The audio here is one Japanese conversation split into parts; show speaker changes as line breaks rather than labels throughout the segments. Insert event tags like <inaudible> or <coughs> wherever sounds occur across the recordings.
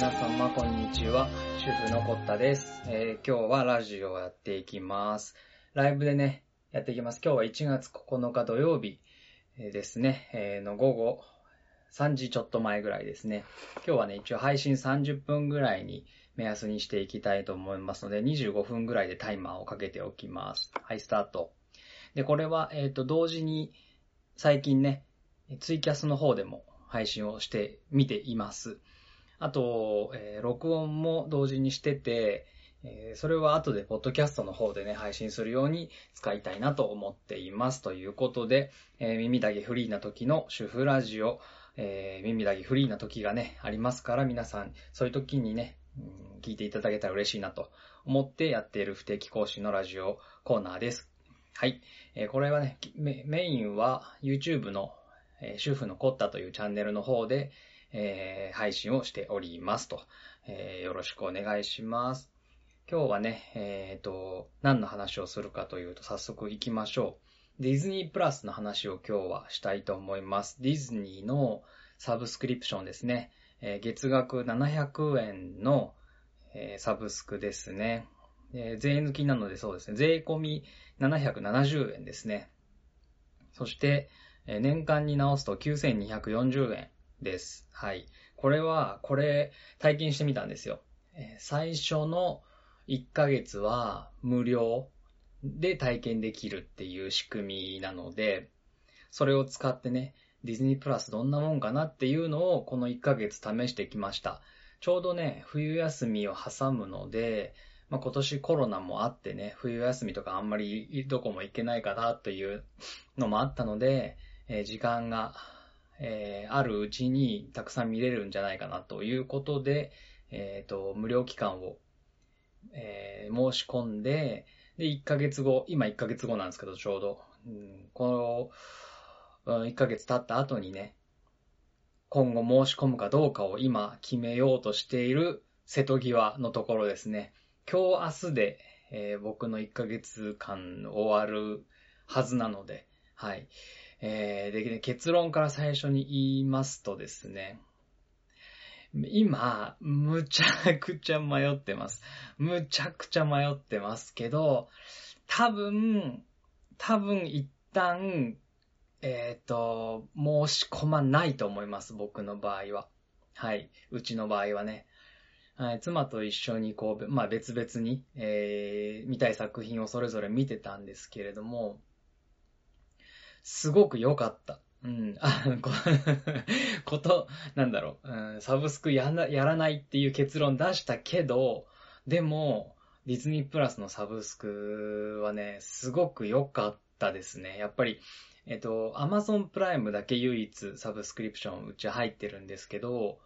皆様こんにちは。主婦のコッタです、えー今日はラジオをやっていきます。ライブでね、やっていきます。今日は1月9日土曜日ですね、えーの午後3時ちょっと前ぐらいですね。今日はね、一応配信30分ぐらいに目安にしていきたいと思いますので、25分ぐらいでタイマーをかけておきます。はい、スタート。で、これは、えっ、と、同時に最近ね、ツイキャスの方でも配信をしてみています。あと、えー録音も同時にしてて、えーそれは後でポッドキャストの方でね、配信するように使いたいなと思っています。ということで、えー耳だけフリーな時の主婦ラジオ、えー耳だけフリーな時がね、ありますから、皆さん、そういう時にね、うん聞いていただけたら嬉しいなと思ってやっている不定期更新のラジオコーナーです。はい。えーこれはね、メメインは YouTube の、えー主婦のコッタというチャンネルの方で、えー配信をしておりますと、えーよろしくお願いします。今日はね、えっ、と、何の話をするかというと、早速行きましょう。ディズニープラスの話を今日はしたいと思います。ディズニーのサブスクリプションですね。え月額700円の、えサブスクですね。え税抜きなのでそうですね。税込み770円ですね。そして、え年間に直すと9240円です。はい。これは、これ、体験してみたんですよ。最初の1ヶ月は無料で体験できるっていう仕組みなので、それを使ってね、ディズニープラスどんなもんかなっていうのをこの1ヶ月試してきました。ちょうどね、冬休みを挟むので、まあ、今年コロナもあってね、冬休みとかあんまりどこも行けないかなというのもあったので、えー時間が、えーあるうちにたくさん見れるんじゃないかなということで、えっ、と、無料期間を、えー申し込んで、で、1ヶ月後、今1ヶ月後なんですけど、ちょうど、うんこの、1ヶ月経った後にね、今後申し込むかどうかを今決めようとしている瀬戸際のところですね。今日明日で、えー僕の1ヶ月間終わるはずなので、はい。えーで、ね結論から最初に言いますとですね、今、むちゃくちゃ迷ってます。むちゃくちゃ迷ってますけど、多分、多分一旦、えっ、と、申し込まないと思います、僕の場合は。はい。うちの場合はね。はい、妻と一緒にこう、まあ別々に、えー見たい作品をそれぞれ見てたんですけれども、すごく良かった。うん。あこ <laughs> こと、なんだろう、うん、サブスクやなやらないっていう結論出したけど、でも、ディズニープラスのサブスクはね、すごく良かったですね。やっぱり、えっと、アマゾンプライムだけ唯一サブスクリプションうち入ってるんですけど、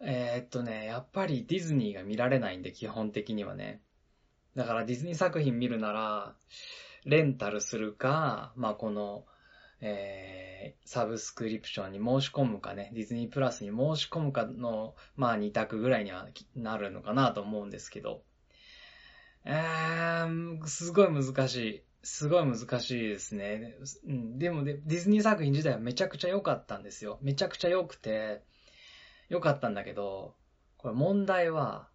えーっとね、やっぱりディズニーが見られないんで、基本的にはね。だからディズニー作品見るなら、レンタルするか、まあこの、えー、サブスクリプションに申し込むかね、ディズニープラスに申し込むかの、まあ二択ぐらいにはなるのかなと思うんですけど、えー、すごい難しい。すごい難しいですね。でもで、ディズニー作品自体はめちゃくちゃ良かったんですよ。めちゃくちゃ良くて、良かったんだけど、これ問題は、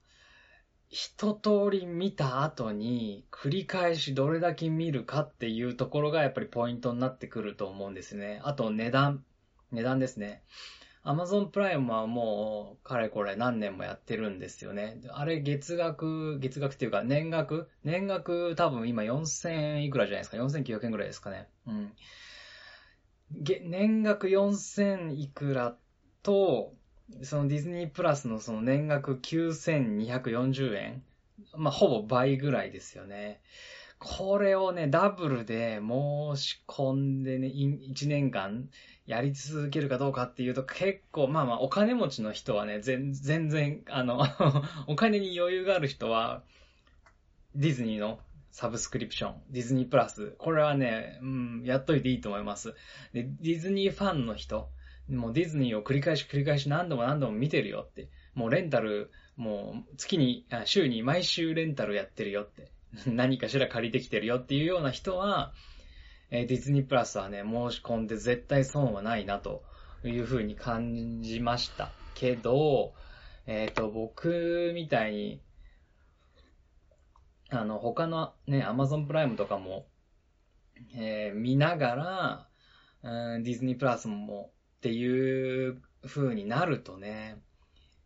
一通り見た後に繰り返しどれだけ見るかっていうところがやっぱりポイントになってくると思うんですね。あと値段。値段ですね。Amazon プライムはもう、かれこれ何年もやってるんですよね。あれ月額、月額っていうか年額？年額多分今4000円いくらじゃないですか。4900円ぐらいですかね。うん。げ年額4000いくらと、そのディズニープラスのその年額9240円。まあ、ほぼ倍ぐらいですよね。これをね、ダブルで申し込んでね、1年間やり続けるかどうかっていうと結構、まあまあ、お金持ちの人はね、全然、あの、<laughs> お金に余裕がある人は、ディズニーのサブスクリプション、ディズニープラス、これはね、うん、やっといていいと思います。で、ディズニーファンの人、もうディズニーを繰り返し繰り返し何度も何度も見てるよって。もうレンタル、もう月に、あ週に毎週レンタルやってるよって。<laughs> 何かしら借りてきてるよっていうような人は、えディズニープラスはね、申し込んで絶対損はないなというふうに感じました。けど、えっ、と、僕みたいに、あの、他のね、アマゾンプライムとかも、えー見ながら、うん、ディズニープラスもっていう風になるとね、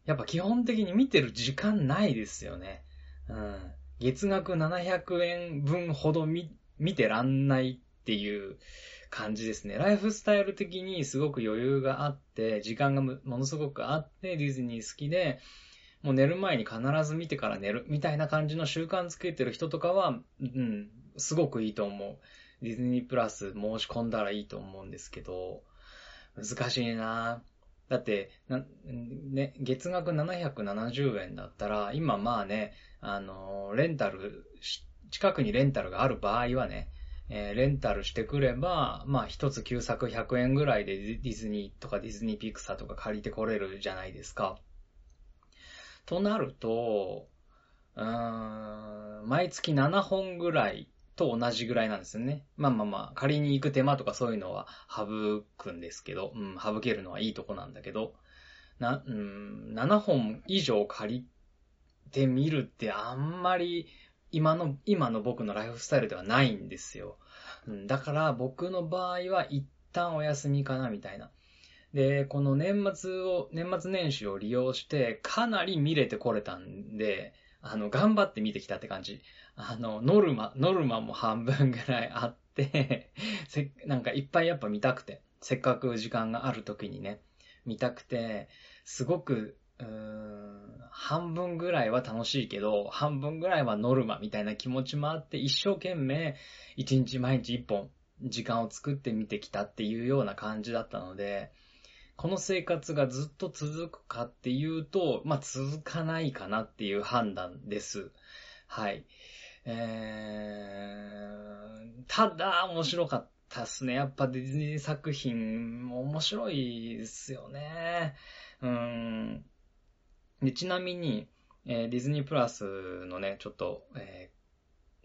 やっぱ基本的に見てる時間ないですよね。うん。月額700円分ほど見、見てらんないっていう感じですね。ライフスタイル的にすごく余裕があって、時間がものすごくあって、ディズニー好きで、もう寝る前に必ず見てから寝るみたいな感じの習慣つけてる人とかは、うん、すごくいいと思う。ディズニープラス申し込んだらいいと思うんですけど、難しいなだって、な、ね、月額770円だったら、今まあね、あの、レンタルし、近くにレンタルがある場合はね、えーレンタルしてくれば、まあ一つ旧作100円ぐらいでディズニーとかディズニーピクサーとか借りてこれるじゃないですか。となると、うーん、毎月7本ぐらいと同じぐらいなんですよね。まあまあまあ、借りに行く手間とかそういうのは省くんですけど、うん、省けるのはいいとこなんだけど、な、うん、7本以上借りてみるってあんまり今の、今の僕のライフスタイルではないんですよ。うん、だから僕の場合は一旦お休みかなみたいな。で、この年末を、年末年始を利用してかなり見れてこれたんで、あの、頑張って見てきたって感じ。あの、ノルマ、ノルマも半分ぐらいあって、<laughs> せ、なんかいっぱいやっぱ見たくて、せっかく時間がある時にね、見たくて、すごく、うーん、半分ぐらいは楽しいけど、半分ぐらいはノルマみたいな気持ちもあって、一生懸命、一日毎日一本、時間を作って見てきたっていうような感じだったので、この生活がずっと続くかっていうと、まあ、続かないかなっていう判断です。はい。えー、ただ、面白かったっすね。やっぱディズニー作品も面白いですよね。うん。で、ちなみに、えーディズニープラスのね、ちょっと、えー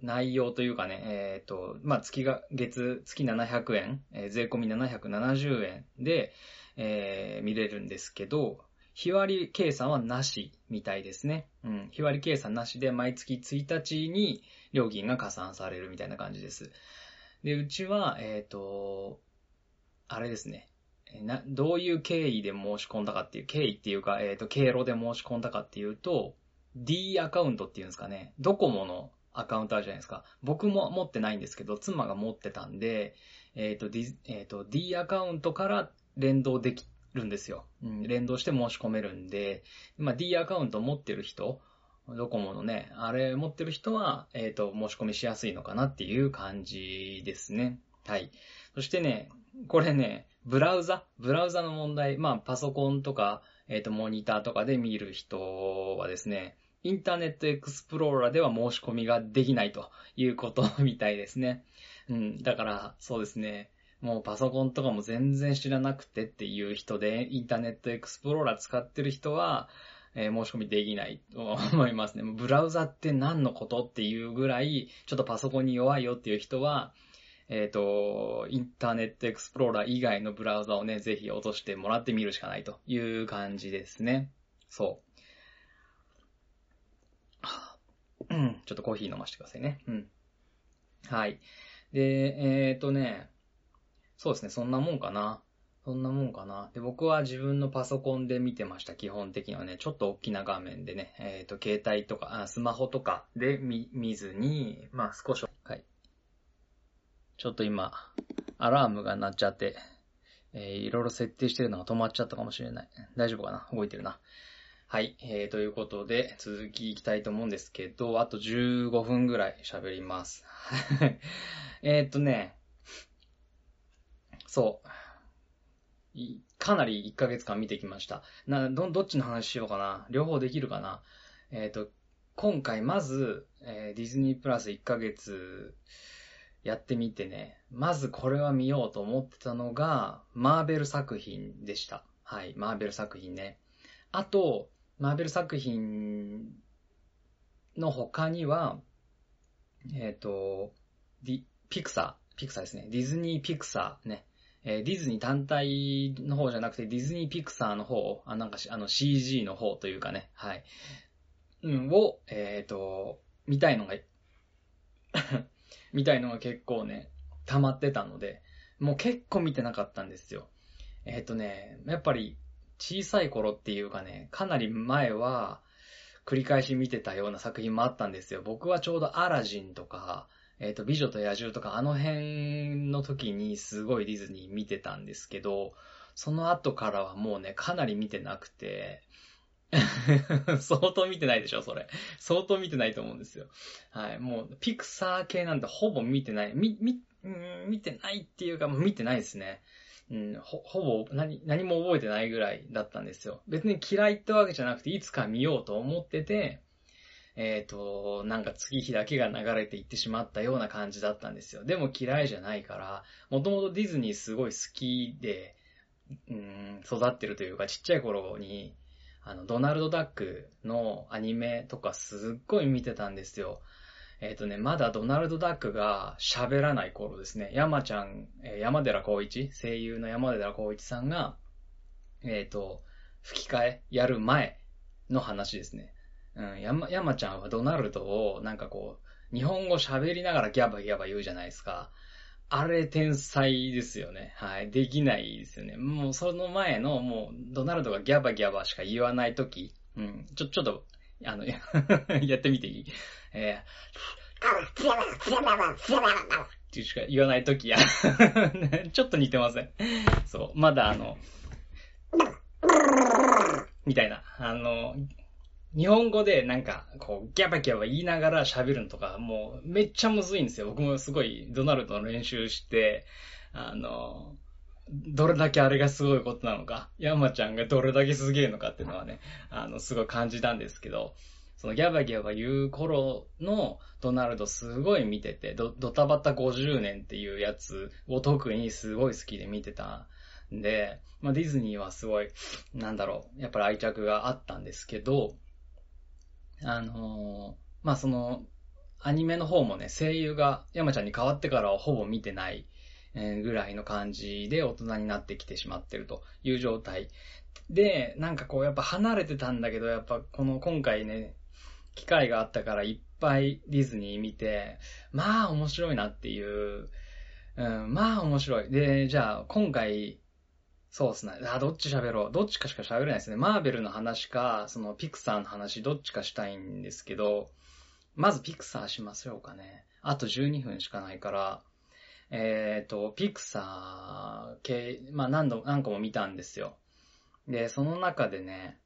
内容というかね、えっ、と、まあ、月が、月、月700円、えー税込み770円で、えー見れるんですけど、日割り計算はなしみたいですね。うん。日割り計算なしで毎月1日に料金が加算されるみたいな感じです。で、うちは、えっ、と、あれですね。な、どういう経緯で申し込んだかっていう、経緯っていうか、えっ、と、経路で申し込んだかっていうと、D アカウントっていうんですかね。ドコモのアカウントあるじゃないですか。僕も持ってないんですけど、妻が持ってたんで、えっ、と、D、えっ、と、D アカウントから連動できるんですよ。うん、連動して申し込めるんで、まあ、D アカウント持ってる人、ドコモのね、あれ持ってる人は、えっ、と、申し込みしやすいのかなっていう感じですね。はい。そしてね、これね、ブラウザブラウザの問題、まあ、パソコンとか、えっ、と、モニターとかで見る人はですね、インターネットエクスプローラーでは申し込みができないということみたいですね。うん、だから、そうですね。もうパソコンとかも全然知らなくてっていう人で、インターネットエクスプローラー使ってる人は、えー申し込みできないと思いますね。<laughs> ブラウザって何のことっていうぐらい、ちょっとパソコンに弱いよっていう人は、えっ、と、インターネットエクスプローラー以外のブラウザをね、ぜひ落としてもらってみるしかないという感じですね。そう。<coughs> ちょっとコーヒー飲ませてくださいね。うん。はい。で、えっ、とね、そうですね、そんなもんかな。そんなもんかな。で、僕は自分のパソコンで見てました、基本的にはね。ちょっと大きな画面でね、えっ、と、携帯とか、スマホとかで見、見ずに、まあ少し、はい。ちょっと今、アラームが鳴っちゃって、えーいろいろ設定してるのが止まっちゃったかもしれない。大丈夫かな？動いてるな。はい。えー、ということで、続きいきたいと思うんですけど、あと15分ぐらい喋ります。<laughs> えっとね、そう。かなり1ヶ月間見てきました。な、ど、どっちの話しようかな両方できるかなえーっと、今回まず、えーディズニープラス1ヶ月やってみてね、まずこれは見ようと思ってたのが、マーベル作品でした。はい、マーベル作品ね。あと、マーベル作品の他には、えっ、と、ディ、ピクサー、ピクサーですね。ディズニーピクサーね。えーディズニー単体の方じゃなくて、ディズニーピクサーの方、あ、なんか、あの CG の方というかね、はい。うん、を、えっ、と、見たいのが、<laughs> 見たいのが結構ね、溜まってたので、もう結構見てなかったんですよ。えっ、とね、やっぱり小さい頃っていうかね、かなり前は繰り返し見てたような作品もあったんですよ。僕はちょうどアラジンとか、えっ、と、美女と野獣とかあの辺の時にすごいディズニー見てたんですけど、その後からはもうね、かなり見てなくて、<laughs> 相当見てないでしょ、それ。相当見てないと思うんですよ。はい。もう、ピクサー系なんてほぼ見てない。み、み、見てないっていうか、もう見てないですね。うん、ほ、ほぼ何、何も覚えてないぐらいだったんですよ。別に嫌いってわけじゃなくて、いつか見ようと思ってて、えっ、と、なんか月日だけが流れていってしまったような感じだったんですよ。でも嫌いじゃないから、もともとディズニーすごい好きで、うん、育ってるというか、ちっちゃい頃に、あの、ドナルド・ダックのアニメとかすっごい見てたんですよ。えっ、とね、まだドナルド・ダックが喋らない頃ですね。山ちゃん、えー山寺宏一、声優の山寺宏一さんが、えっ、と、吹き替えやる前の話ですね。うん、山、山ちゃんはドナルドをなんかこう、日本語喋りながらギャバギャバ言うじゃないですか。あれ天才ですよね。はい。できないですよね。もうその前の、もう、ドナルドがギャバギャバしか言わないとき、うん、ちょ、ちょっと、あの、<laughs> やってみていい？えー、ってしか言わないときや。ちょっと似てません。そう。まだあの、みたいな。あの、日本語でなんか、こう、ギャバギャバ言いながら喋るのとか、もう、めっちゃむずいんですよ。僕もすごい、ドナルドの練習して、あの、どれだけあれがすごいことなのか、山ちゃんがどれだけすげえのかっていうのはね、あの、すごい感じたんですけど、そのギャバギャバ言う頃のドナルドすごい見てて、ドドタバタ50年っていうやつを特にすごい好きで見てたんで、まあディズニーはすごい、なんだろう、やっぱり愛着があったんですけど、あのーまあその、アニメの方もね、声優が山ちゃんに変わってからはほぼ見てない、ぐらいの感じで大人になってきてしまってるという状態。で、なんかこうやっぱ離れてたんだけど、やっぱこの今回ね、機会があったからいっぱいディズニー見て、まあ面白いなっていう、うん、まあ面白い。で、じゃあ今回、そうっすね。あ、どっち喋ろう。どっちかしか喋れないですね。マーベルの話か、そのピクサーの話、どっちかしたいんですけど、まずピクサーしましょうかね。あと12分しかないから、えっ、と、ピクサー系、まあ何度、何個も見たんですよ。で、その中でね、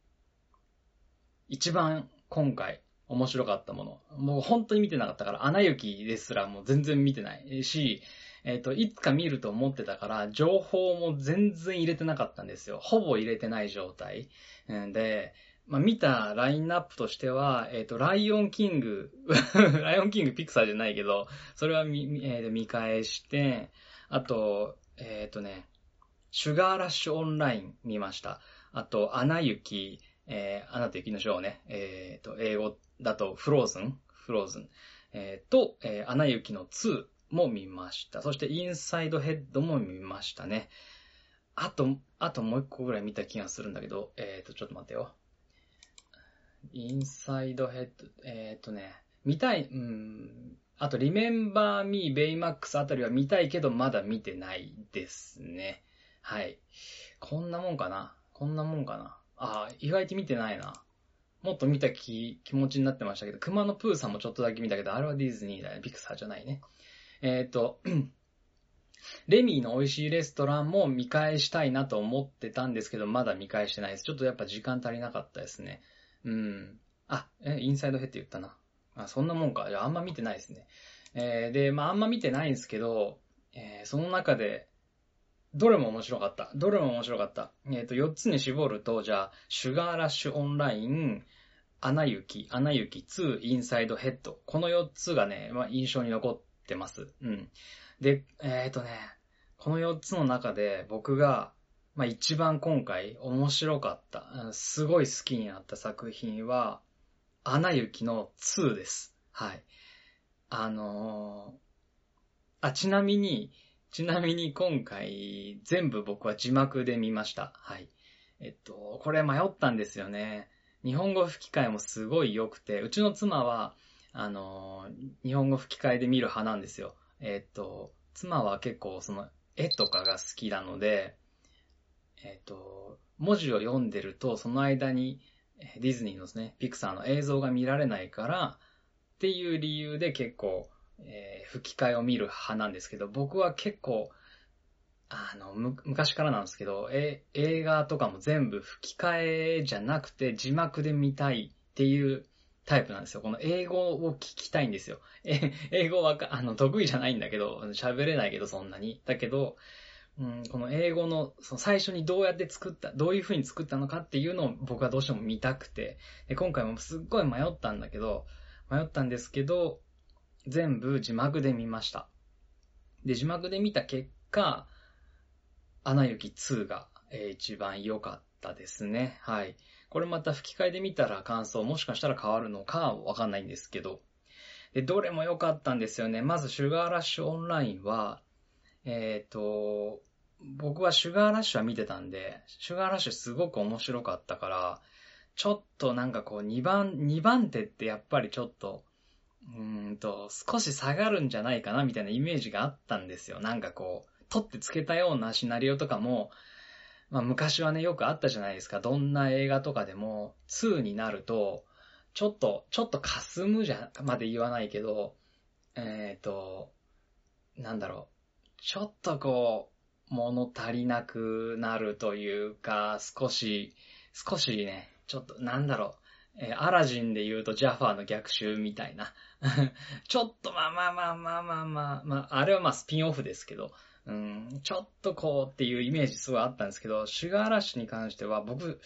一番今回面白かったもの。もう本当に見てなかったから、アナ雪ですらもう全然見てないし、えっ、と、いつか見ると思ってたから、情報も全然入れてなかったんですよ。ほぼ入れてない状態。んで、まあ、見たラインナップとしては、えっ、と、ライオンキング、<laughs> ライオンキングピクサーじゃないけど、それは見、えー見返して、あと、えっ、とね、シュガーラッシュオンライン見ました。あと、アナ雪、えー、アナと雪のショーね、えっ、と、英語だと、フローズン？フローズン。えー、と、えー、アナ雪の2も見ました。そして、インサイドヘッドも見ましたね。あと、あともう一個ぐらい見た気がするんだけど、えっ、と、ちょっと待ってよ。インサイドヘッド、えっ、とね、見たい、うん、あと、リメンバーミー、ベイマックスあたりは見たいけど、まだ見てないですね。はい。こんなもんかな？こんなもんかな？ああ、意外と見てないな。もっと見た気、気持ちになってましたけど、熊野プーさんもちょっとだけ見たけど、あれはディズニーだね。ピクサーじゃないね。えっ、と、<clears throat> レミーの美味しいレストランも見返したいなと思ってたんですけど、まだ見返してないです。ちょっとやっぱ時間足りなかったですね。うん。あ、え、インサイドヘッド言ったな。あ、そんなもんか。ああんま見てないですね。えーで、まああんま見てないんですけど、えーその中で、どれも面白かった。どれも面白かった。えっ、と、4つに絞ると、じゃあ、シュガーラッシュオンライン、アナ雪、アナ雪2、インサイドヘッド。この4つがね、まあ、印象に残ってます。うん。で、えっ、とね、この4つの中で僕が、まあ、一番今回面白かった、うんすごい好きになった作品は、アナ雪の2です。はい。あのーあ、ちなみに、ちなみに今回、全部僕は字幕で見ました。はい。えっと、これ迷ったんですよね。日本語吹き替えもすごい良くて、うちの妻は、あの、日本語吹き替えで見る派なんですよ。えっと、妻は結構その絵とかが好きなので、えっと、文字を読んでると、その間にディズニーのですね、ピクサーの映像が見られないから、っていう理由で結構、えー、吹き替えを見る派なんですけど、僕は結構、あの、む、昔からなんですけど、え、映画とかも全部吹き替えじゃなくて字幕で見たいっていうタイプなんですよ。この英語を聞きたいんですよ。<laughs> 英語はあの、得意じゃないんだけど、喋れないけどそんなに。だけど、うん、この英語のその最初にどうやって作った、どういう風に作ったのかっていうのを僕はどうしても見たくて、で今回もすっごい迷ったんだけど、迷ったんですけど、全部字幕で見ました。で、字幕で見た結果、アナ雪2が、えー、一番良かったですね。はい。これまた吹き替えで見たら感想もしかしたら変わるのかわかんないんですけど。で、どれも良かったんですよね。まず、シュガーラッシュオンラインは、えっ、ー、と、僕はシュガーラッシュは見てたんで、シュガーラッシュすごく面白かったから、ちょっとなんかこう2番、2番手ってやっぱりちょっと、うんと、少し下がるんじゃないかなみたいなイメージがあったんですよ。なんかこう、取ってつけたようなシナリオとかも、まあ昔はね、よくあったじゃないですか。どんな映画とかでも、2になると、ちょっと、ちょっと霞むじゃ、まで言わないけど、えっ、ー、と、なんだろう。ちょっとこう、物足りなくなるというか、少し、少しね、ちょっと、なんだろう、えー、アラジンで言うとジャファーの逆襲みたいな。<laughs> ちょっと、まあまあまあまあまあまあ、まあ、あれはまあスピンオフですけど、うん、ちょっとこうっていうイメージすごいあったんですけど、シュガーラッシュに関しては僕、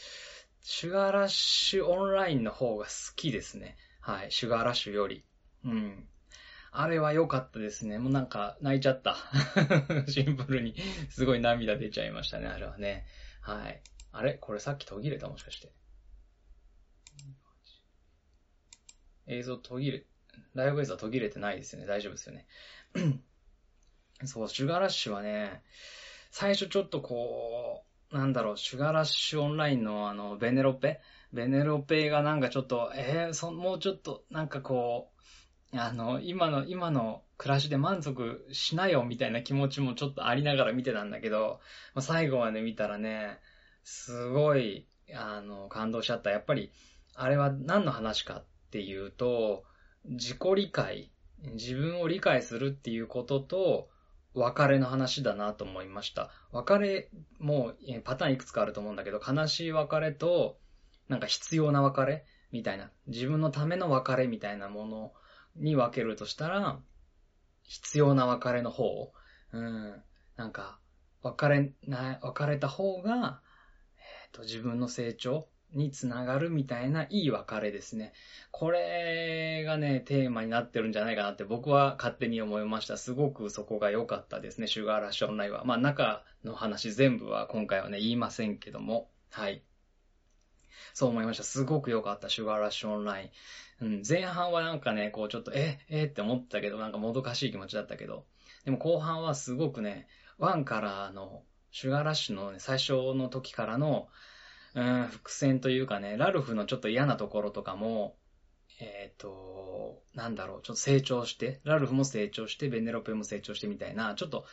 シュガーラッシュオンラインの方が好きですね。はい、シュガーラッシュより。うん。あれは良かったですね。もうなんか泣いちゃった。<laughs> シンプルに。すごい涙出ちゃいましたね、あれはね。はい。あれ？これさっき途切れた？もしかして。映像途切れ、ライブ映像途切れてないですよね。大丈夫ですよね。そう、シュガーラッシュはね、最初ちょっとこう、なんだろう、シュガーラッシュオンラインのあの、ベネロペ？ベネロペがなんかちょっと、えー、そ、もうちょっと、なんかこう、あの、今の、今の暮らしで満足しなよみたいな気持ちもちょっとありながら見てたんだけど、まあ、最後まで見たらね、すごい、あの、感動しちゃった。やっぱり、あれは何の話かっていうと、自己理解、自分を理解するっていうことと、別れの話だなと思いました。別れもパターンいくつかあると思うんだけど、悲しい別れと、なんか必要な別れみたいな、自分のための別れみたいなものに分けるとしたら、必要な別れの方、うん、なんか、別れな、別れた方が、えっ、ー、と、自分の成長につながるみたいないい別れですね。これがね、テーマになってるんじゃないかなって僕は勝手に思いました。すごくそこが良かったですね、シュガーラッシュオンラインは。まあ中の話全部は今回はね、言いませんけども、はい。そう思いました。すごく良かった、シュガーラッシュオンライン。うん、前半はなんかね、こうちょっと、え、えって思ったけど、なんかもどかしい気持ちだったけど、でも後半はすごくね、ワンからの、シュガーラッシュの、ね、最初の時からの、うん、伏線というかね、ラルフのちょっと嫌なところとかも、えっ、ー、と、なんだろう、ちょっと成長して、ラルフも成長して、ベネロペも成長してみたいな、ちょっと、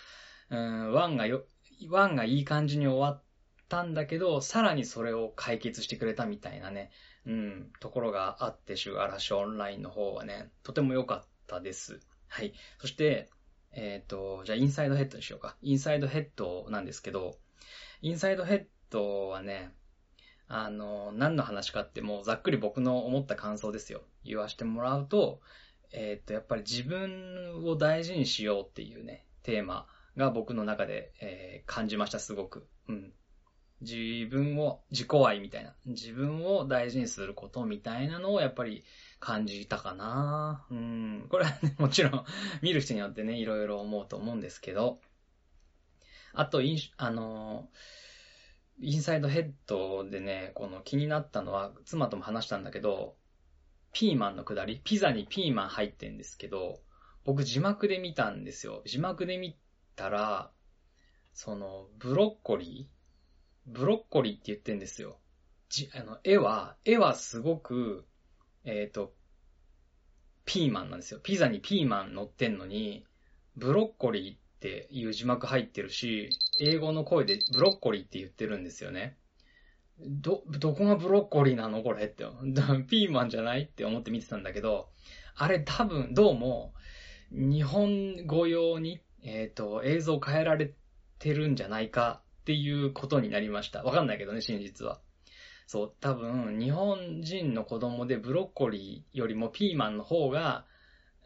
うん、ワンがよ、ワンがいい感じに終わったんだけど、さらにそれを解決してくれたみたいなね、うん、ところがあって、シュガラッシュオンラインの方はね、とても良かったです。はい。そして、えっ、ー、と、じゃあインサイドヘッドにしようか。インサイドヘッドなんですけど、インサイドヘッドはね、あの、何の話かってもうざっくり僕の思った感想ですよ。言わしてもらうと、えっ、と、やっぱり自分を大事にしようっていうね、テーマが僕の中で、えー、感じました、すごく。うん。自分を、自己愛みたいな、自分を大事にすることみたいなのをやっぱり感じたかなうん。これはね、<laughs> もちろん見る人によってね、いろいろ思うと思うんですけど、あと、あの、インサイドヘッドでね、この気になったのは、妻とも話したんだけど、ピーマンのくだり、ピザにピーマン入ってんですけど、僕字幕で見たんですよ。字幕で見たら、その、ブロッコリーブロッコリーって言ってんですよ。じ、あの、絵は、絵はすごく、えっ、ー、と、ピーマンなんですよ。ピザにピーマン乗ってんのに、ブロッコリーっていう字幕入ってるし、英語の声でブロッコリーって言ってるんですよね。ど、どこがブロッコリーなのこれって。<laughs> ピーマンじゃないって思って見てたんだけど、あれ多分、どうも、日本語用に、えっ、ー、と、映像変えられてるんじゃないかっていうことになりました。わかんないけどね、真実は。そう、多分、日本人の子供でブロッコリーよりもピーマンの方が、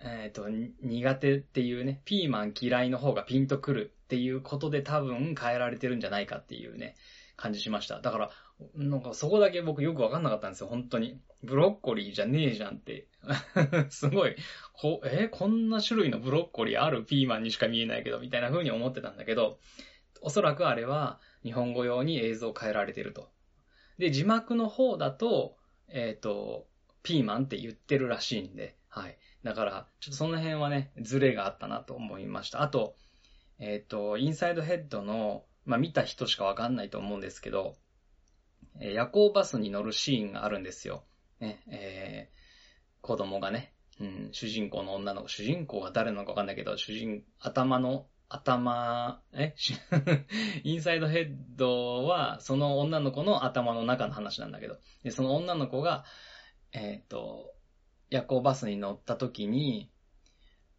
えっ、ー、と、苦手っていうね、ピーマン嫌いの方がピンとくるっていうことで多分変えられてるんじゃないかっていうね、感じしました。だから、なんかそこだけ僕よくわかんなかったんですよ、本当に。ブロッコリーじゃねえじゃんって。<laughs> すごい、こ、えこんな種類のブロッコリーあるピーマンにしか見えないけど、みたいな風に思ってたんだけど、おそらくあれは日本語用に映像を変えられてると。で、字幕の方だと、えっ、ー、と、ピーマンって言ってるらしいんで、はい。だから、ちょっとその辺はね、ズレがあったなと思いました。あと、えっ、ー、と、インサイドヘッドの、まあ、見た人しかわかんないと思うんですけど、え夜行バスに乗るシーンがあるんですよ。ね、えー、子供がね、うん、主人公の女の子、主人公が誰なのかわかんないけど、主人、頭の頭、え？<laughs> インサイドヘッドは、その女の子の頭の中の話なんだけど、でその女の子が、えっ、ー、と、夜行バスに乗った時に、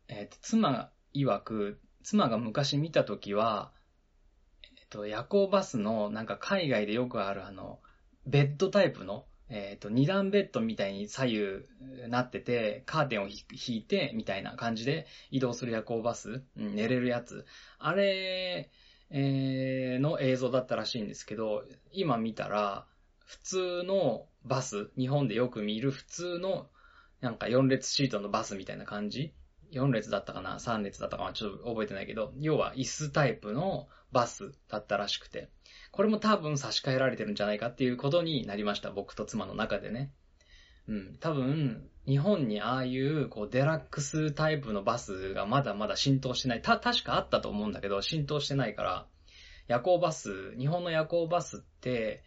えっ、ー、と、妻曰く、妻が昔見た時は、えっ、ー、と、夜行バスの、なんか海外でよくあるあの、ベッドタイプの、えっ、ー、と、二段ベッドみたいに左右なってて、カーテンを引いて、みたいな感じで移動する夜行バス、うん、寝れるやつ。あれ、えー、の映像だったらしいんですけど、今見たら、普通のバス、日本でよく見る普通の、なんか4列シートのバスみたいな感じ ?4 列だったかな ?3 列だったかなちょっと覚えてないけど、要は椅子タイプのバスだったらしくて。これも多分差し替えられてるんじゃないかっていうことになりました。僕と妻の中でね。うん。多分、日本にああいう、こう、デラックスタイプのバスがまだまだ浸透してない。た、確かあったと思うんだけど、浸透してないから、夜行バス、日本の夜行バスって、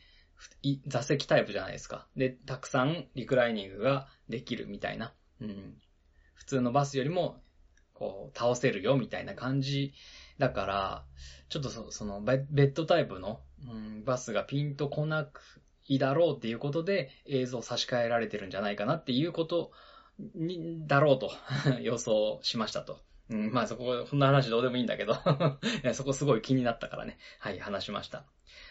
座席タイプじゃないですか。で、たくさんリクライニングができるみたいな。うん。普通のバスよりも、こう、倒せるよみたいな感じだから、ちょっとそそのベッドタイプの、うん、バスがピンとこなくいだろうっていうことで映像差し替えられてるんじゃないかなっていうことに、だろうと <laughs> 予想しましたと。うん、まあそこ、こんな話どうでもいいんだけど <laughs> そこすごい気になったからね。はい、話しました。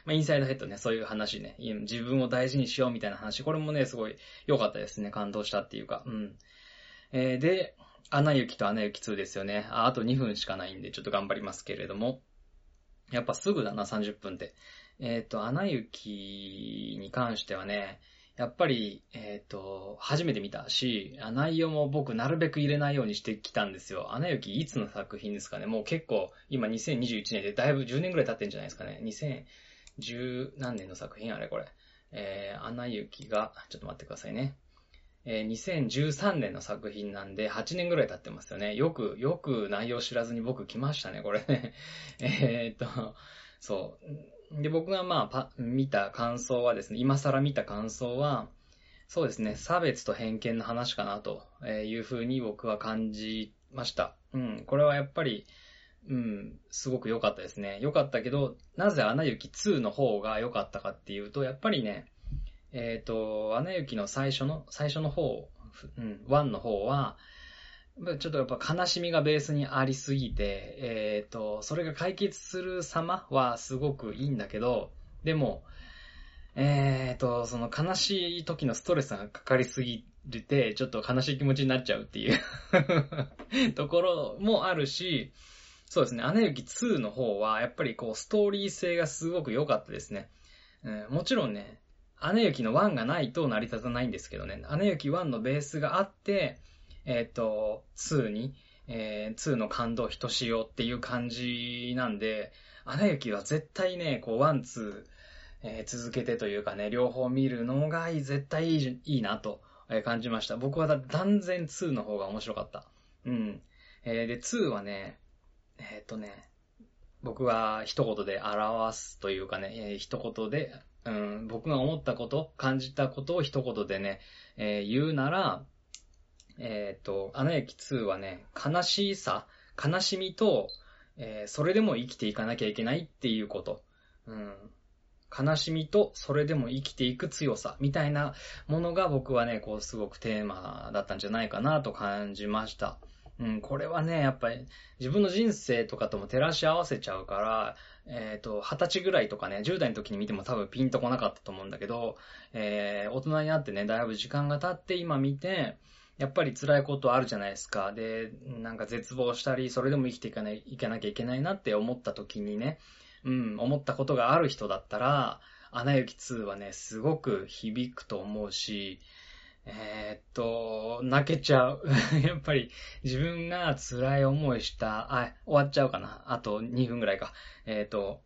まあインサイドヘッドね、そういう話ね、自分を大事にしようみたいな話、これもね、すごい良かったですね。感動したっていうか。うん。えー、で、アナ雪とアナ雪2ですよねあ。あと2分しかないんで、ちょっと頑張りますけれども。やっぱすぐだな、30分って。えっ、ー、と、アナ雪に関してはね、やっぱり、えっ、ー、と、初めて見たし、内容も僕なるべく入れないようにしてきたんですよ。アナ雪いつの作品ですかねもう結構、今2021年でだいぶ10年ぐらい経ってんじゃないですかね。2010何年の作品あれこれ。えー、アナ雪が、ちょっと待ってくださいね。えー、2013年の作品なんで、8年ぐらい経ってますよね。よく、よく内容知らずに僕来ましたね、これね。<laughs> えっと、そう。で、僕がまあ、見た感想はですね、今更見た感想は、そうですね、差別と偏見の話かなというふうに僕は感じました。うん、これはやっぱり、うん、すごく良かったですね。良かったけど、なぜアナ雪2の方が良かったかっていうと、やっぱりね、えっ、ー、と、アナ雪の最初の、最初の方、うん、1の方は、ちょっとやっぱ悲しみがベースにありすぎて、えっ、ー、と、それが解決する様はすごくいいんだけど、でも、えっ、ー、と、その悲しい時のストレスがかかりすぎて、ちょっと悲しい気持ちになっちゃうっていう <laughs> ところもあるし、そうですね、アナ雪2の方は、やっぱりこう、ストーリー性がすごく良かったですね。うん、もちろんね、アナ雪の1がないと成り立たないんですけどね、アナ雪1のベースがあって、えっ、ー、と、2に、えー、2の感動ひとしおっていう感じなんで、アナ雪は絶対ね、こう、1、2、えー、続けてというかね、両方見るのが絶対いいいいなと感じました。僕は断然2の方が面白かった。うん。えー、で、2はね、えっ、ー、とね、僕が一言で表すというかね、えー、一言で、うん、僕が思ったこと、感じたことを一言でね、えー、言うなら、えっ、ー、と、アナ雪2はね、悲しさ、悲しみと、えー、それでも生きていかなきゃいけないっていうこと。うん。悲しみと、それでも生きていく強さ、みたいなものが僕はね、こう、すごくテーマだったんじゃないかなと感じました。うん、これはね、やっぱり自分の人生とかとも照らし合わせちゃうから、えっ、ー、と、二十歳ぐらいとかね、10代の時に見ても多分ピンとこなかったと思うんだけど、えー、大人になってね、だいぶ時間が経って今見て、やっぱり辛いことあるじゃないですか。で、なんか絶望したり、それでも生きていかない、いかなきゃいけないなって思った時にね、うん、思ったことがある人だったら、アナ雪2はね、すごく響くと思うし、えー、っと、泣けちゃう。<laughs> やっぱり自分が辛い思いした、あ、終わっちゃうかな。あと2分ぐらいか。えー、っと、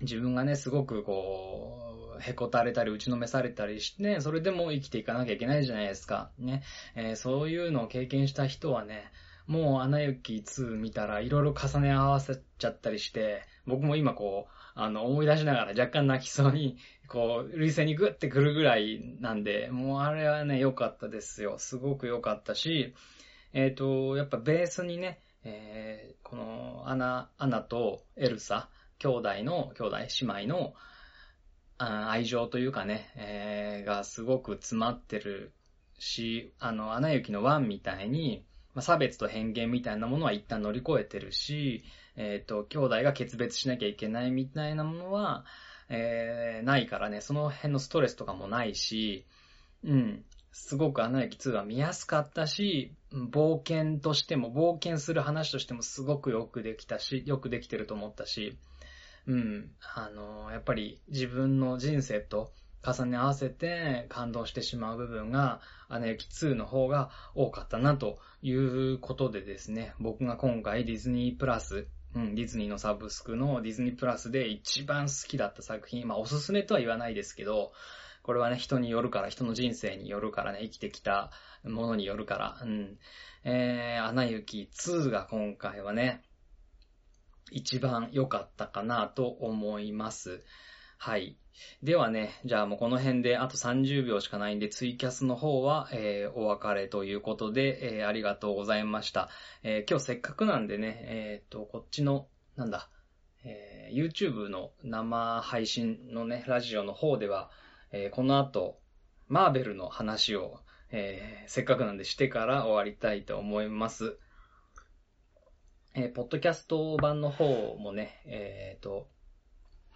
自分がね、すごくこう、へこたれたり、打ちのめされたりして、それでも生きていかなきゃいけないじゃないですか。ね。えー、そういうのを経験した人はね、もう、アナ雪2見たらいろいろ重ね合わせちゃったりして、僕も今こう、あの、思い出しながら若干泣きそうに、こう、涙腺にグッてくるぐらいなんで、もうあれはね、良かったですよ。すごく良かったし、えっ、ー、と、やっぱベースにね、えー、この、アナ、アナとエルサ、兄弟の、兄弟、姉妹の、愛情というかね、えー、がすごく詰まってるし、あの、アナ雪のワンみたいに、まあ、差別と偏見みたいなものは一旦乗り越えてるし、えっ、ー、と、兄弟が決別しなきゃいけないみたいなものは、えー、ないからね、その辺のストレスとかもないし、うん、すごくアナ雪2は見やすかったし、冒険としても、冒険する話としてもすごくよくできたし、よくできてると思ったし、うん、あの、やっぱり自分の人生と重ね合わせて感動してしまう部分が、アナ雪2の方が多かったなということでですね、僕が今回ディズニープラス、うん、ディズニーのサブスクのディズニープラスで一番好きだった作品、まあおすすめとは言わないですけど、これはね、人によるから、人の人生によるからね、生きてきたものによるから、うん。えー、アナ雪2が今回はね、一番良かったかなと思います。はい。ではね、じゃあもうこの辺であと30秒しかないんで、ツイキャスの方は、えー、お別れということで、えー、ありがとうございました。えー、今日せっかくなんでね、えっ、と、こっちの、なんだ、え YouTube の生配信のね、ラジオの方では、えこの後、マーベルの話を、えせっかくなんでしてから終わりたいと思います。えポッドキャスト版の方もね、えっ、と、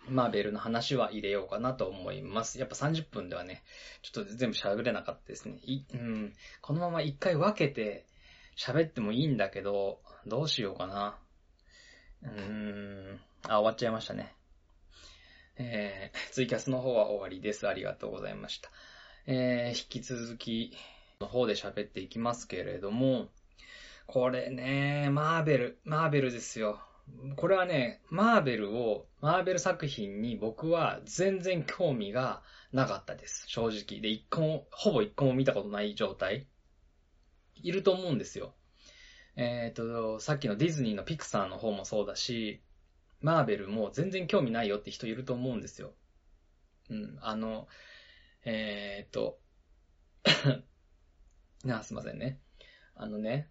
マーベルの話は入れようかなと思います。やっぱ30分ではね、ちょっと全部喋れなかったですね。いうん、このまま一回分けて喋ってもいいんだけど、どうしようかな。うーん、あ、終わっちゃいましたね。えー、ツイキャスの方は終わりです。ありがとうございました。えー、引き続きの方で喋っていきますけれども、これね、マーベル、マーベルですよ。これはね、マーベルを、マーベル作品に僕は全然興味がなかったです。正直。で、一個も、ほぼ一個も見たことない状態。いると思うんですよ。えっ、ー、と、さっきのディズニーのピクサーの方もそうだし、マーベルも全然興味ないよって人いると思うんですよ。うん、あの、えっ、ー、と、な <coughs> あ、すいませんね。あのね、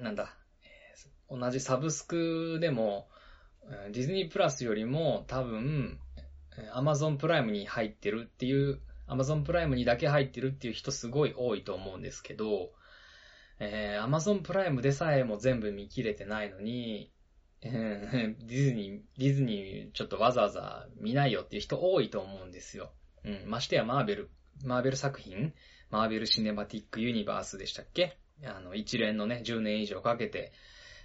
なんだ、同じサブスクでも、ディズニープラスよりも多分、アマゾンプライムに入ってるっていう、アマゾンプライムにだけ入ってるっていう人すごい多いと思うんですけど、え、アマゾンプライムでさえも全部見切れてないのに、ディズニー、ディズニーちょっとわざわざ見ないよっていう人多いと思うんですよ。うん、ましてやマーベル、マーベル作品、マーベルシネマティックユニバースでしたっけあの、一連のね、10年以上かけて、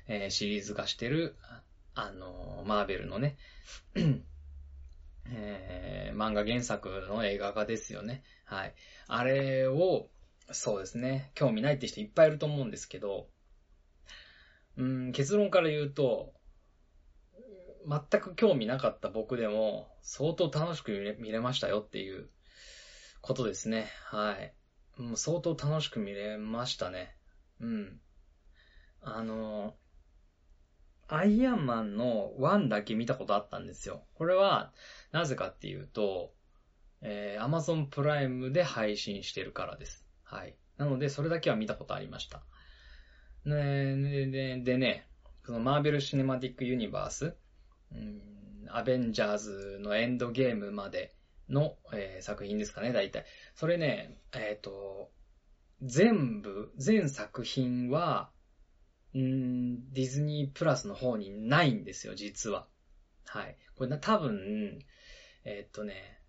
えー、シリーズ化してる、あのー、マーベルのね、<clears throat> えー、漫画原作の映画化ですよね。はい。あれを、そうですね、興味ないって人いっぱいいると思うんですけど、うん、結論から言うと、全く興味なかった僕でも、相当楽しく見れ見れましたよっていうことですね。はい。もう相当楽しく見れましたね。うん。あのアイアンマンの1だけ見たことあったんですよ。これは、なぜかっていうと、えー、Amazon プライムで配信してるからです。はい。なので、それだけは見たことありました。ねででね、そのマーベル・シネマティック・ユニバース、うん、アベンジャーズのエンドゲームまでの、えー、作品ですかね、大体。それね、えっ、ー、と、全部、全作品は、んディズニープラスの方にないんですよ、実は。はい。これな、多分、えー、っとね、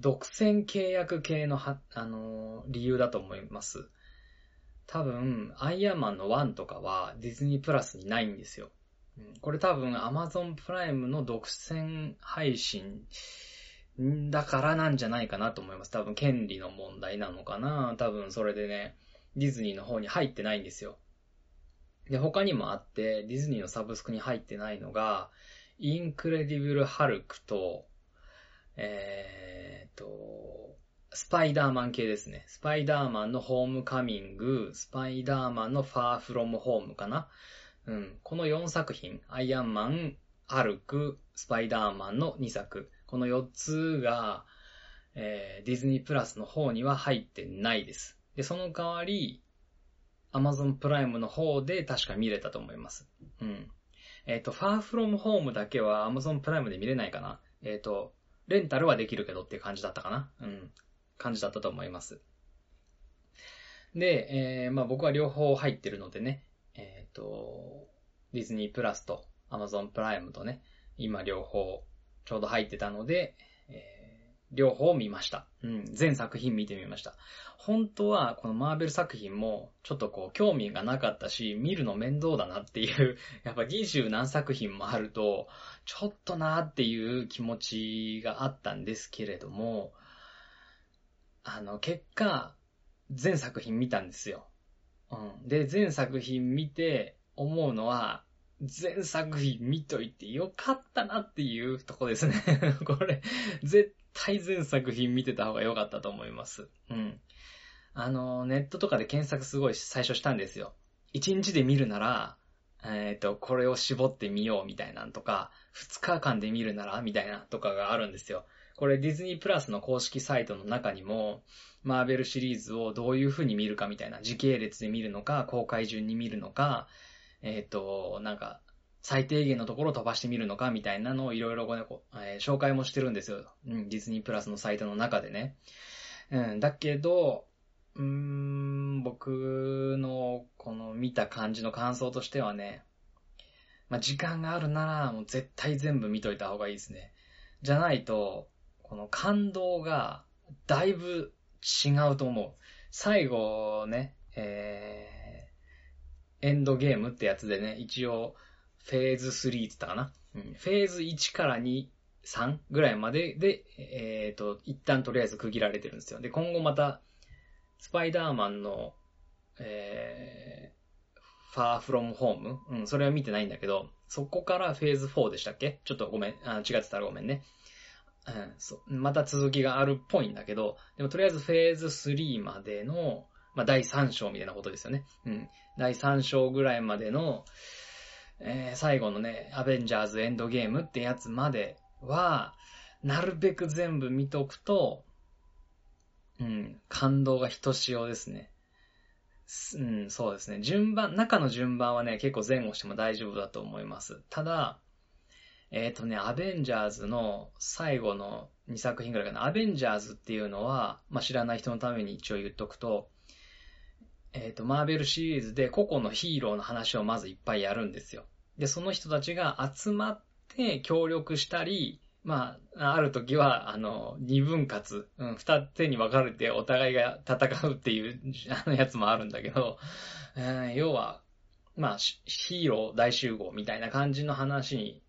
独占契約系のは、あのー、理由だと思います。多分、アイアンマンの1とかはディズニープラスにないんですよ。これ多分 Amazon プライムの独占配信だからなんじゃないかなと思います。多分権利の問題なのかな。多分それでね、ディズニーの方に入ってないんですよ。で、他にもあって、ディズニーのサブスクに入ってないのが、インクレディブル・ハルクと、えー、と、スパイダーマン系ですね。スパイダーマンのホームカミング、スパイダーマンのファーフロムホームかな。うん。この4作品、アイアンマン、ハルク、スパイダーマンの2作。この4つが、えー、ディズニープラスの方には入ってないです。で、その代わり、アマゾンプライムの方で確か見れたと思います。うん。えっ、ー、と、ファーフロムホームだけはアマゾンプライムで見れないかな。えっ、ー、と、レンタルはできるけどっていう感じだったかな。うん。感じだったと思います。で、えー、まあ僕は両方入ってるのでね、えっ、ー、と、ディズニープラスとアマゾンプライムとね、今両方ちょうど入ってたので、えー、両方見ました。うん、全作品見てみました。本当は、このマーベル作品も、ちょっとこう、興味がなかったし、見るの面倒だなっていう、<laughs> やっぱ二十何作品もあると、ちょっとなーっていう気持ちがあったんですけれども、あの、結果、全作品見たんですよ。うん。で、全作品見て思うのは、全作品見といてよかったなっていうとこですね <laughs> これ、絶対全作品見てた方が良かったと思います。うん。あの、ネットとかで検索すごい最初したんですよ。1日で見るなら、えっ、ー、と、これを絞ってみようみたいなんとか、2日間で見るならみたいなとかがあるんですよ。これディズニープラスの公式サイトの中にも、マーベルシリーズをどういう風に見るかみたいな、時系列で見るのか、公開順に見るのか、えっ、ー、と、なんか、最低限のところを飛ばしてみるのかみたいなのをいろいろこう、えー、紹介もしてるんですよ。うん、ディズニープラスのサイトの中でね。うん、だけど、うーん、僕のこの見た感じの感想としてはね、まあ、時間があるならもう絶対全部見といた方がいいですね。じゃないと、この感動がだいぶ違うと思う。最後ね、えー、エンドゲームってやつでね、一応、フェーズ3って言ったかな？うん、フェーズ1から2、3ぐらいまでで、えっ、ー、と、一旦とりあえず区切られてるんですよ。で、今後また、スパイダーマンの、えー、ファーフロムホーム？うん、それは見てないんだけど、そこからフェーズ4でしたっけ？ちょっとごめん、あ違ってたらごめんね。うん、そう。また続きがあるっぽいんだけど、でもとりあえずフェーズ3までの、まあ、第3章みたいなことですよね。うん。第3章ぐらいまでの、えー、最後のね、アベンジャーズエンドゲームってやつまでは、なるべく全部見とくと、うん、感動がひとしおですね。うん、そうですね。順番、中の順番はね、結構前後しても大丈夫だと思います。ただ、えっ、ー、とね、アベンジャーズの最後の2作品ぐらいかな。アベンジャーズっていうのは、まあ、知らない人のために一応言っとくと、えっ、ー、と、マーベルシリーズで個々のヒーローの話をまずいっぱいやるんですよ。で、その人たちが集まって協力したり、まあ、ある時は、あの、二分割、うん、二手に分かれてお互いが戦うっていう、あのやつもあるんだけど、えー、要は、まあ、ヒーロー大集合みたいな感じの話に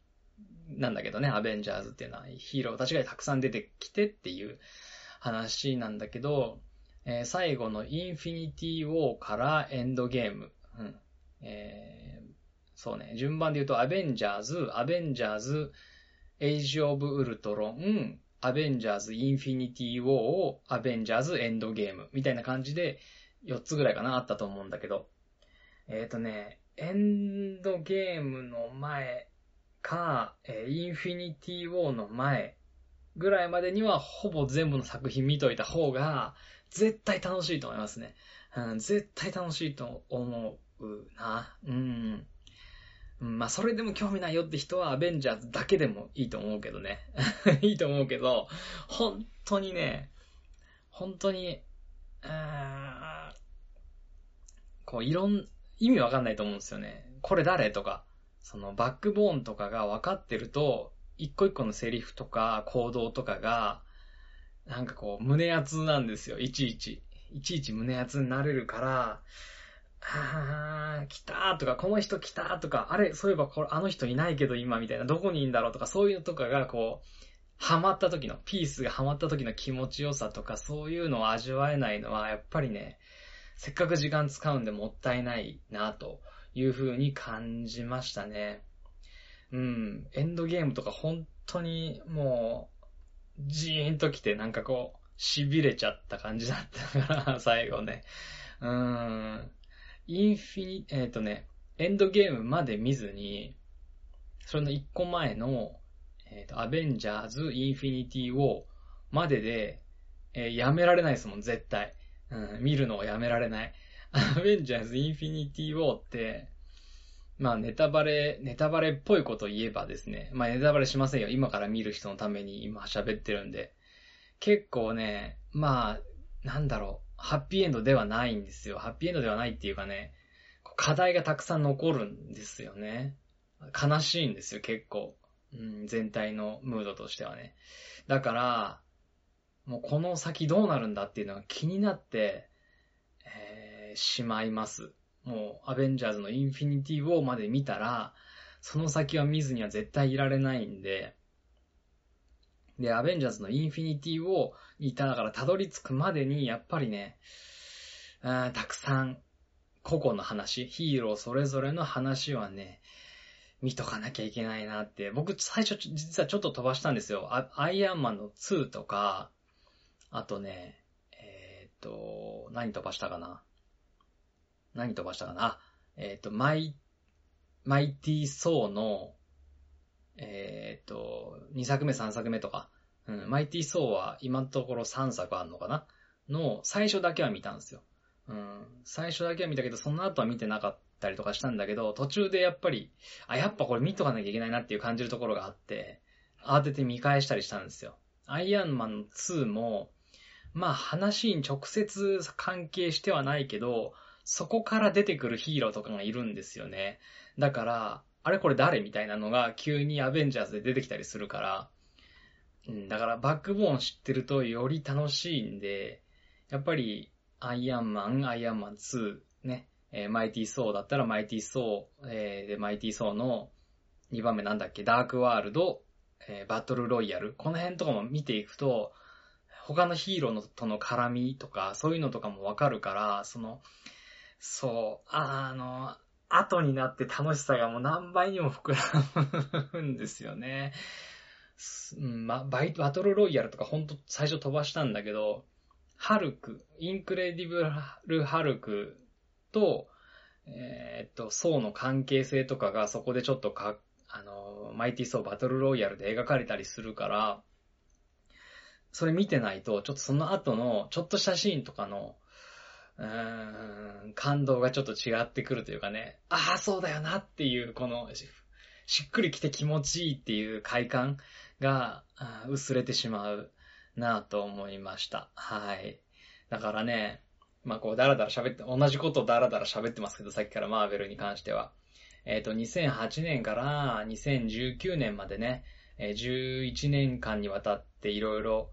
なんだけどね、アベンジャーズっていうのはヒーローたちがたくさん出てきてっていう話なんだけど、えー、最後のインフィニティ・ウォーからエンドゲーム、うん。えー、そうね、順番で言うとアベンジャーズ、アベンジャーズ、エイジ・オブ・ウルトロン、アベンジャーズ・インフィニティ・ウォー、アベンジャーズ・エンドゲーム。みたいな感じで4つぐらいかなあったと思うんだけど、えっ、ー、とね、エンドゲームの前か、えインフィニティウォーの前ぐらいまでにはほぼ全部の作品見といた方が絶対楽しいと思いますね。うん、絶対楽しいと思うな。うん。うんまあ、それでも興味ないよって人はアベンジャーズだけでもいいと思うけどね。<laughs> いいと思うけど、本当にね、本当に、うーんこう、いろん、意味わかんないと思うんですよね。これ誰とか、そのバックボーンとかが分かってると、一個一個のセリフとか行動とかが、なんかこう、胸熱なんですよ、いちいち。いちいち胸熱になれるから、あー、来たーとか、この人来たーとか、あれ、そういえばこれ、あの人いないけど今みたいな、どこにいんだろうとか、そういうのとかがこう、ハマった時の、ピースがハマった時の気持ちよさとか、そういうのを味わえないのは、やっぱりね、せっかく時間使うんでもったいないな、という風に感じましたね。うん、エンドゲームとか本当にもう、ジーンと来てなんかこう、痺れちゃった感じだったから、最後ね。うーん。インフィニ、えっ、とね、エンドゲームまで見ずに、それの一個前の、えっ、と、アベンジャーズ・インフィニティ・ウォーまでで、えーやめられないですもん、絶対。うん、見るのをやめられない。アベンジャーズ・インフィニティ・ウォーって、まあ、ネタバレ、ネタバレっぽいこと言えばですね、まあ、ネタバレしませんよ。今から見る人のために今喋ってるんで。結構ね、まあ、なんだろう、ハッピーエンドではないんですよ。ハッピーエンドではないっていうかね、課題がたくさん残るんですよね。悲しいんですよ、結構。うん、全体のムードとしてはね。だから、もうこの先どうなるんだっていうのが気になって、えーしまいます。もう、アベンジャーズのインフィニティ・ウォーまで見たら、その先は見ずには絶対いられないんで、で、アベンジャーズのインフィニティ・ウォーにいただからたどり着くまでに、やっぱりね、たくさん、個々の話、ヒーローそれぞれの話はね、見とかなきゃいけないなって。僕、最初、実はちょっと飛ばしたんですよ。アイアンマンの2とか、あとね、えーっと、何飛ばしたかな何飛ばしたかな？あ、えーっと、マイ、マイティー・ソーの、えーっと、2作目3作目とか、うん、マイティー・ソーは今のところ3作あるのかな？の、最初だけは見たんですよ。うん、最初だけは見たけど、その後は見てなかったりとかしたんだけど、途中でやっぱり、あ、やっぱこれ見とかなきゃいけないなっていう感じるところがあって、慌てて見返したりしたんですよ。アイアンマン2も、まあ話に直接関係してはないけど、そこから出てくるヒーローとかがいるんですよね。だから、あれこれ誰みたいなのが急にアベンジャーズで出てきたりするから、うん、だからバックボーン知ってるとより楽しいんで、やっぱりアイアンマン、アイアンマン2、ね、えーマイティー・ソーだったらマイティー・ソー、えーで、マイティー・ソーの2番目なんだっけ、ダークワールド、えーバトルロイヤル。この辺とかも見ていくと、他のヒーローのとの絡みとか、そういうのとかもわかるから、その、そう、あの、後になって楽しさがもう何倍にも膨らむんですよね。うん、ま、バイバトルロイヤルとかほんと最初飛ばしたんだけど、ハルク、インクレディブル・ハルクと、えーっと、ソーの関係性とかがそこでちょっとか、あの、マイティ・ソーバトルロイヤルで描かれたりするから、それ見てないと、ちょっとその後の、ちょっとしたシーンとかの、ん、感動がちょっと違ってくるというかね、ああ、そうだよなっていう、この、しっくりきて気持ちいいっていう快感が、薄れてしまうなぁと思いました。はい。だからね、まあこう、だらだら喋って、同じことだらだら喋ってますけど、さっきからマーベルに関しては。えっ、と、2008年から2019年までね、11年間にわたっていろいろ、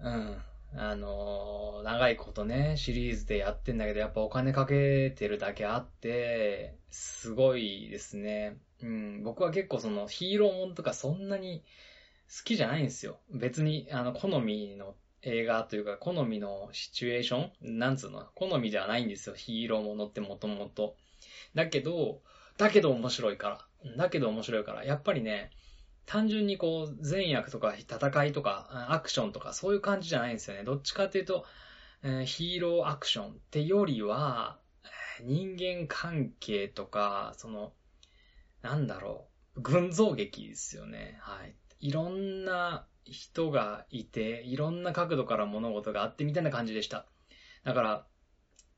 うん、あの長いことね、シリーズでやってんだけど、やっぱお金かけてるだけあって、すごいですね。うん、僕は結構そのヒーローもんとかそんなに好きじゃないんですよ。別に、あの、好みの映画というか、好みのシチュエーションなんつうの好みではないんですよ。ヒーローものってもともと。だけど、だけど面白いから。だけど面白いから。やっぱりね、単純にこう、善悪とか戦いとか、アクションとかそういう感じじゃないんですよね。どっちかっていうと、ヒーローアクションってよりは、人間関係とか、その、なんだろう、群像劇ですよね。はい。いろんな人がいて、いろんな角度から物事があってみたいな感じでした。だから、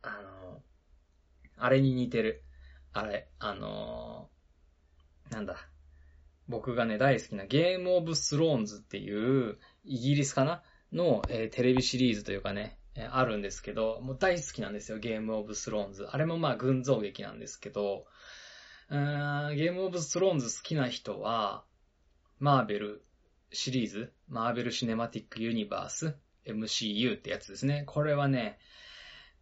あの、あれに似てる。あれ、あのなんだ。僕がね、大好きなゲームオブスローンズっていう、イギリスかな？の、えー、テレビシリーズというかね、えー、あるんですけど、もう大好きなんですよ、ゲームオブスローンズ。あれもまあ群像劇なんですけど、うーんゲームオブスローンズ好きな人は、マーベルシリーズ、マーベルシネマティックユニバース、MCU ってやつですね。これはね、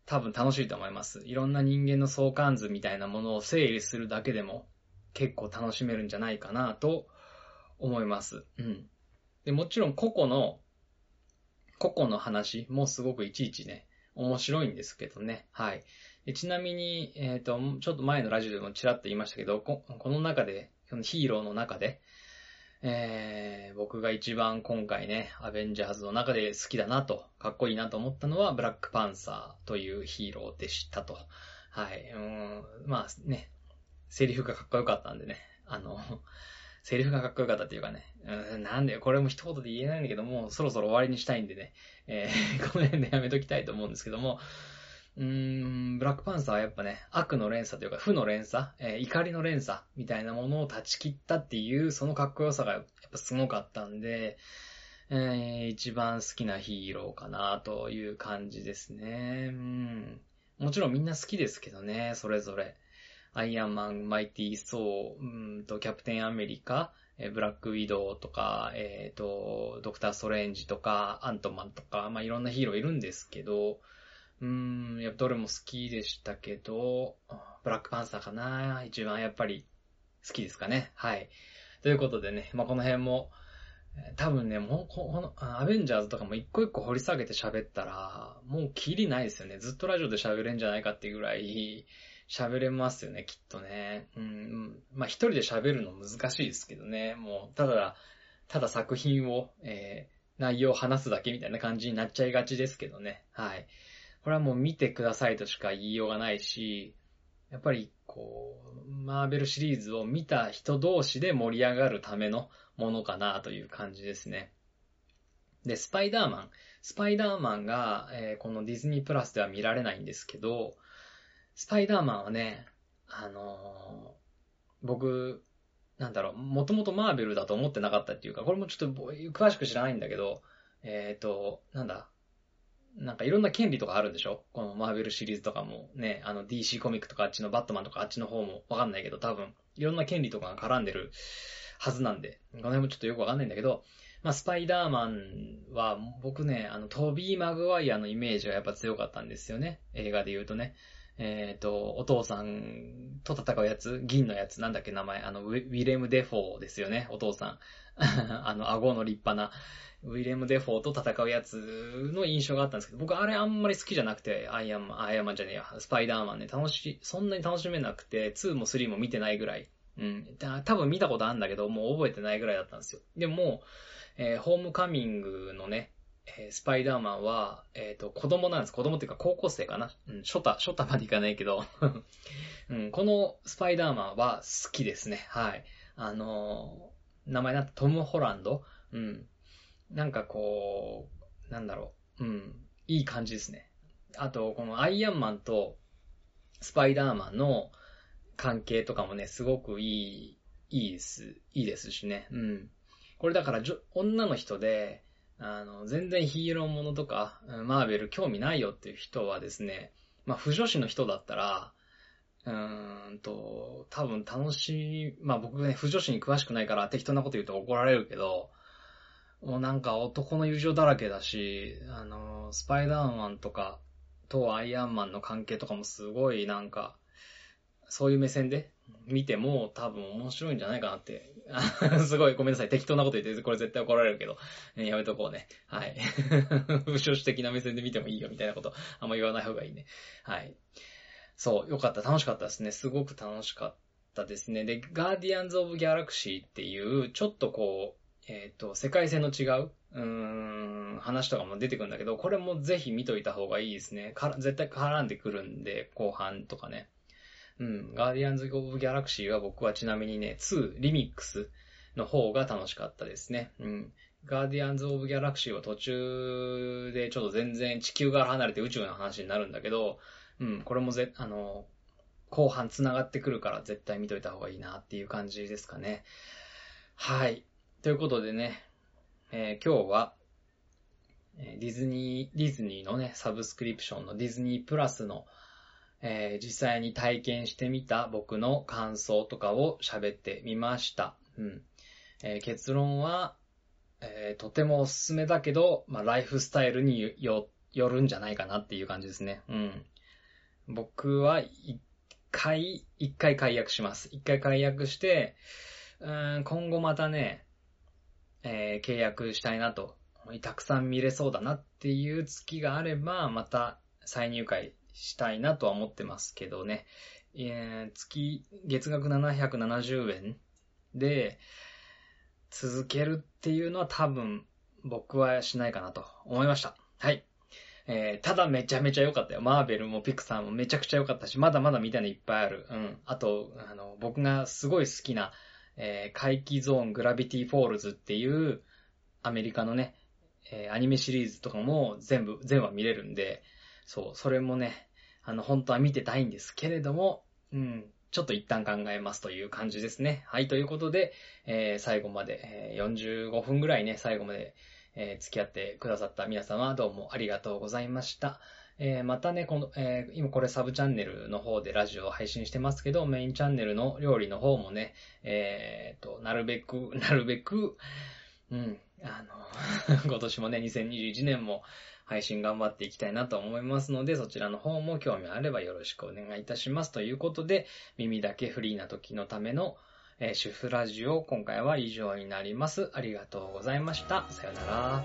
多分楽しいと思います。いろんな人間の相関図みたいなものを整理するだけでも結構楽しめるんじゃないかなと思います。うん。で、もちろん個々の、個々の話もすごくいちいちね、面白いんですけどね。はい。ちなみに、えっ、ー、と、ちょっと前のラジオでもちらっと言いましたけど、ここの中で、このヒーローの中で、えー、僕が一番今回ね、アベンジャーズの中で好きだなと、かっこいいなと思ったのは、ブラックパンサーというヒーローでしたと。はい。うん、まあね、セリフがかっこよかったんでね、あの、<laughs> セリフがかっこよかったっていうかね、うん、なんでこれも一言で言えないんだけども、そろそろ終わりにしたいんでね、えー、<laughs> この辺でやめときたいと思うんですけども、うーん、ブラックパンサーはやっぱね、悪の連鎖というか、負の連鎖、えー、怒りの連鎖みたいなものを断ち切ったっていう、そのかっこよさがやっぱすごかったんで、えー、一番好きなヒーローかなという感じですね。うん。もちろんみんな好きですけどね、それぞれ。アイアンマン、マイティー・ソー、うんと、キャプテンアメリカ、ブラックウィドウとか、えっ、ー、と、ドクター・ストレンジとか、アントマンとか、まあ、いろんなヒーローいるんですけど、うーん、やっぱどれも好きでしたけど、ブラックパンサーかな一番やっぱり好きですかね。はい。ということでね、まあ、この辺も、多分ね、もうこの、アベンジャーズとかも一個一個掘り下げて喋ったら、もうキリないですよね。ずっとラジオで喋れんじゃないかっていうぐらい、喋れますよね、きっとね。うん、まあ一人で喋るの難しいですけどね。もう、ただ、ただ作品を、えー、内容を話すだけみたいな感じになっちゃいがちですけどね。はい。これはもう見てくださいとしか言いようがないし、やっぱり、こう、マーベルシリーズを見た人同士で盛り上がるためのものかなという感じですね。で、スパイダーマン。スパイダーマンが、えー、このディズニープラスでは見られないんですけど、スパイダーマンはね、あのー、僕、なんだろう、もともとマーベルだと思ってなかったっていうか、これもちょっと詳しく知らないんだけど、えっ、ー、と、なんだ、なんかいろんな権利とかあるんでしょ？このマーベルシリーズとかもね、あの DC コミックとかあっちのバットマンとかあっちの方もわかんないけど多分いろんな権利とかが絡んでるはずなんで、この辺もちょっとよくわかんないんだけど、まあスパイダーマンは僕ね、あのトビー・マグワイアのイメージがやっぱ強かったんですよね。映画で言うとね。えっ、ー、と、お父さんと戦うやつ、銀のやつ、なんだっけ名前、あの、ウィレム・デフォーですよね、お父さん。<laughs> あの、顎の立派な、ウィレム・デフォーと戦うやつの印象があったんですけど、僕あれあんまり好きじゃなくて、アイアンマン、アイアンマンじゃねえや、スパイダーマンね、楽し、そんなに楽しめなくて、2も3も見てないぐらい。うん。多分見たことあるんだけど、もう覚えてないぐらいだったんですよ。でも、えー、ホームカミングのね、えー、スパイダーマンは、えっ、ー、と、子供なんです。子供っていうか高校生かな。うん、ショタ、ショタまでいかないけど、<laughs> うん、このスパイダーマンは好きですね。はい。あのー、名前なんてトム・ホランド？うん。なんかこう、なんだろう。うん。いい感じですね。あと、このアイアンマンとスパイダーマンの関係とかもね、すごくいい、いいです。いいですしね。うん。これだから、女の人で、あの、全然ヒーローものとか、マーベル興味ないよっていう人はですね、まあ、不女子の人だったら、うーんと、多分楽しい、まあ僕ね、不女子に詳しくないから適当なこと言うと怒られるけど、もうなんか男の友情だらけだし、あの、スパイダーマンとかとアイアンマンの関係とかもすごいなんか、そういう目線で見ても多分面白いんじゃないかなって。<laughs> すごいごめんなさい。適当なこと言って、これ絶対怒られるけど、やめとこうね。はい。不祥子的な目線で見てもいいよみたいなこと、あんま言わない方がいいね。はい。そう、よかった。楽しかったですね。すごく楽しかったですね。で、ガーディアンズ・オブ・ギャラクシーっていう、ちょっとこう、えっ、ー、と、世界線の違う、うーん、話とかも出てくるんだけど、これもぜひ見といた方がいいですね。から絶対絡んでくるんで、後半とかね。うん、ガーディアンズ・オブ・ギャラクシーは僕はちなみにね、2、リミックスの方が楽しかったですね。うん。ガーディアンズ・オブ・ギャラクシーは途中でちょっと全然地球から離れて宇宙の話になるんだけど、うん、これもぜ、あの、後半繋がってくるから絶対見といた方がいいなっていう感じですかね。はい。ということでね、えー、今日は、ディズニー、ディズニーのね、サブスクリプションのディズニープラスの、えー、実際に体験してみた僕の感想とかを喋ってみました。うん。えー、結論は、えー、とてもおすすめだけど、まあ、ライフスタイルによ、よるんじゃないかなっていう感じですね。うん。僕は一回、一回解約します。一回解約して、うん今後またね、えー、契約したいなと、たくさん見れそうだなっていう月があれば、また再入会したいなとは思ってますけどね。えー、月、月額770円で、続けるっていうのは多分僕はしないかなと思いました。はい。えー、ただめちゃめちゃ良かったよ。マーベルもピクサーもめちゃくちゃ良かったし、まだまだ見たいのいっぱいある。うん。あと、あの、僕がすごい好きな、えー、怪奇ゾーングラビティフォールズっていうアメリカのね、えー、アニメシリーズとかも全部、全話見れるんで、そう、それもね、あの、本当は見てたいんですけれども、うん、ちょっと一旦考えますという感じですね。はい、ということで、えー、最後まで、えー、45分ぐらいね、最後まで、えー、付き合ってくださった皆様どうもありがとうございました。えー、またね、この、えー、今これサブチャンネルの方でラジオを配信してますけど、メインチャンネルの料理の方もね、えー、と、なるべく、なるべく、うん、あの <laughs> 今年もね、2021年も配信頑張っていきたいなと思いますので、そちらの方も興味あればよろしくお願いいたします。ということで、耳だけフリーな時のための、えー、主婦ラジオ、今回は以上になります。ありがとうございました。さよなら。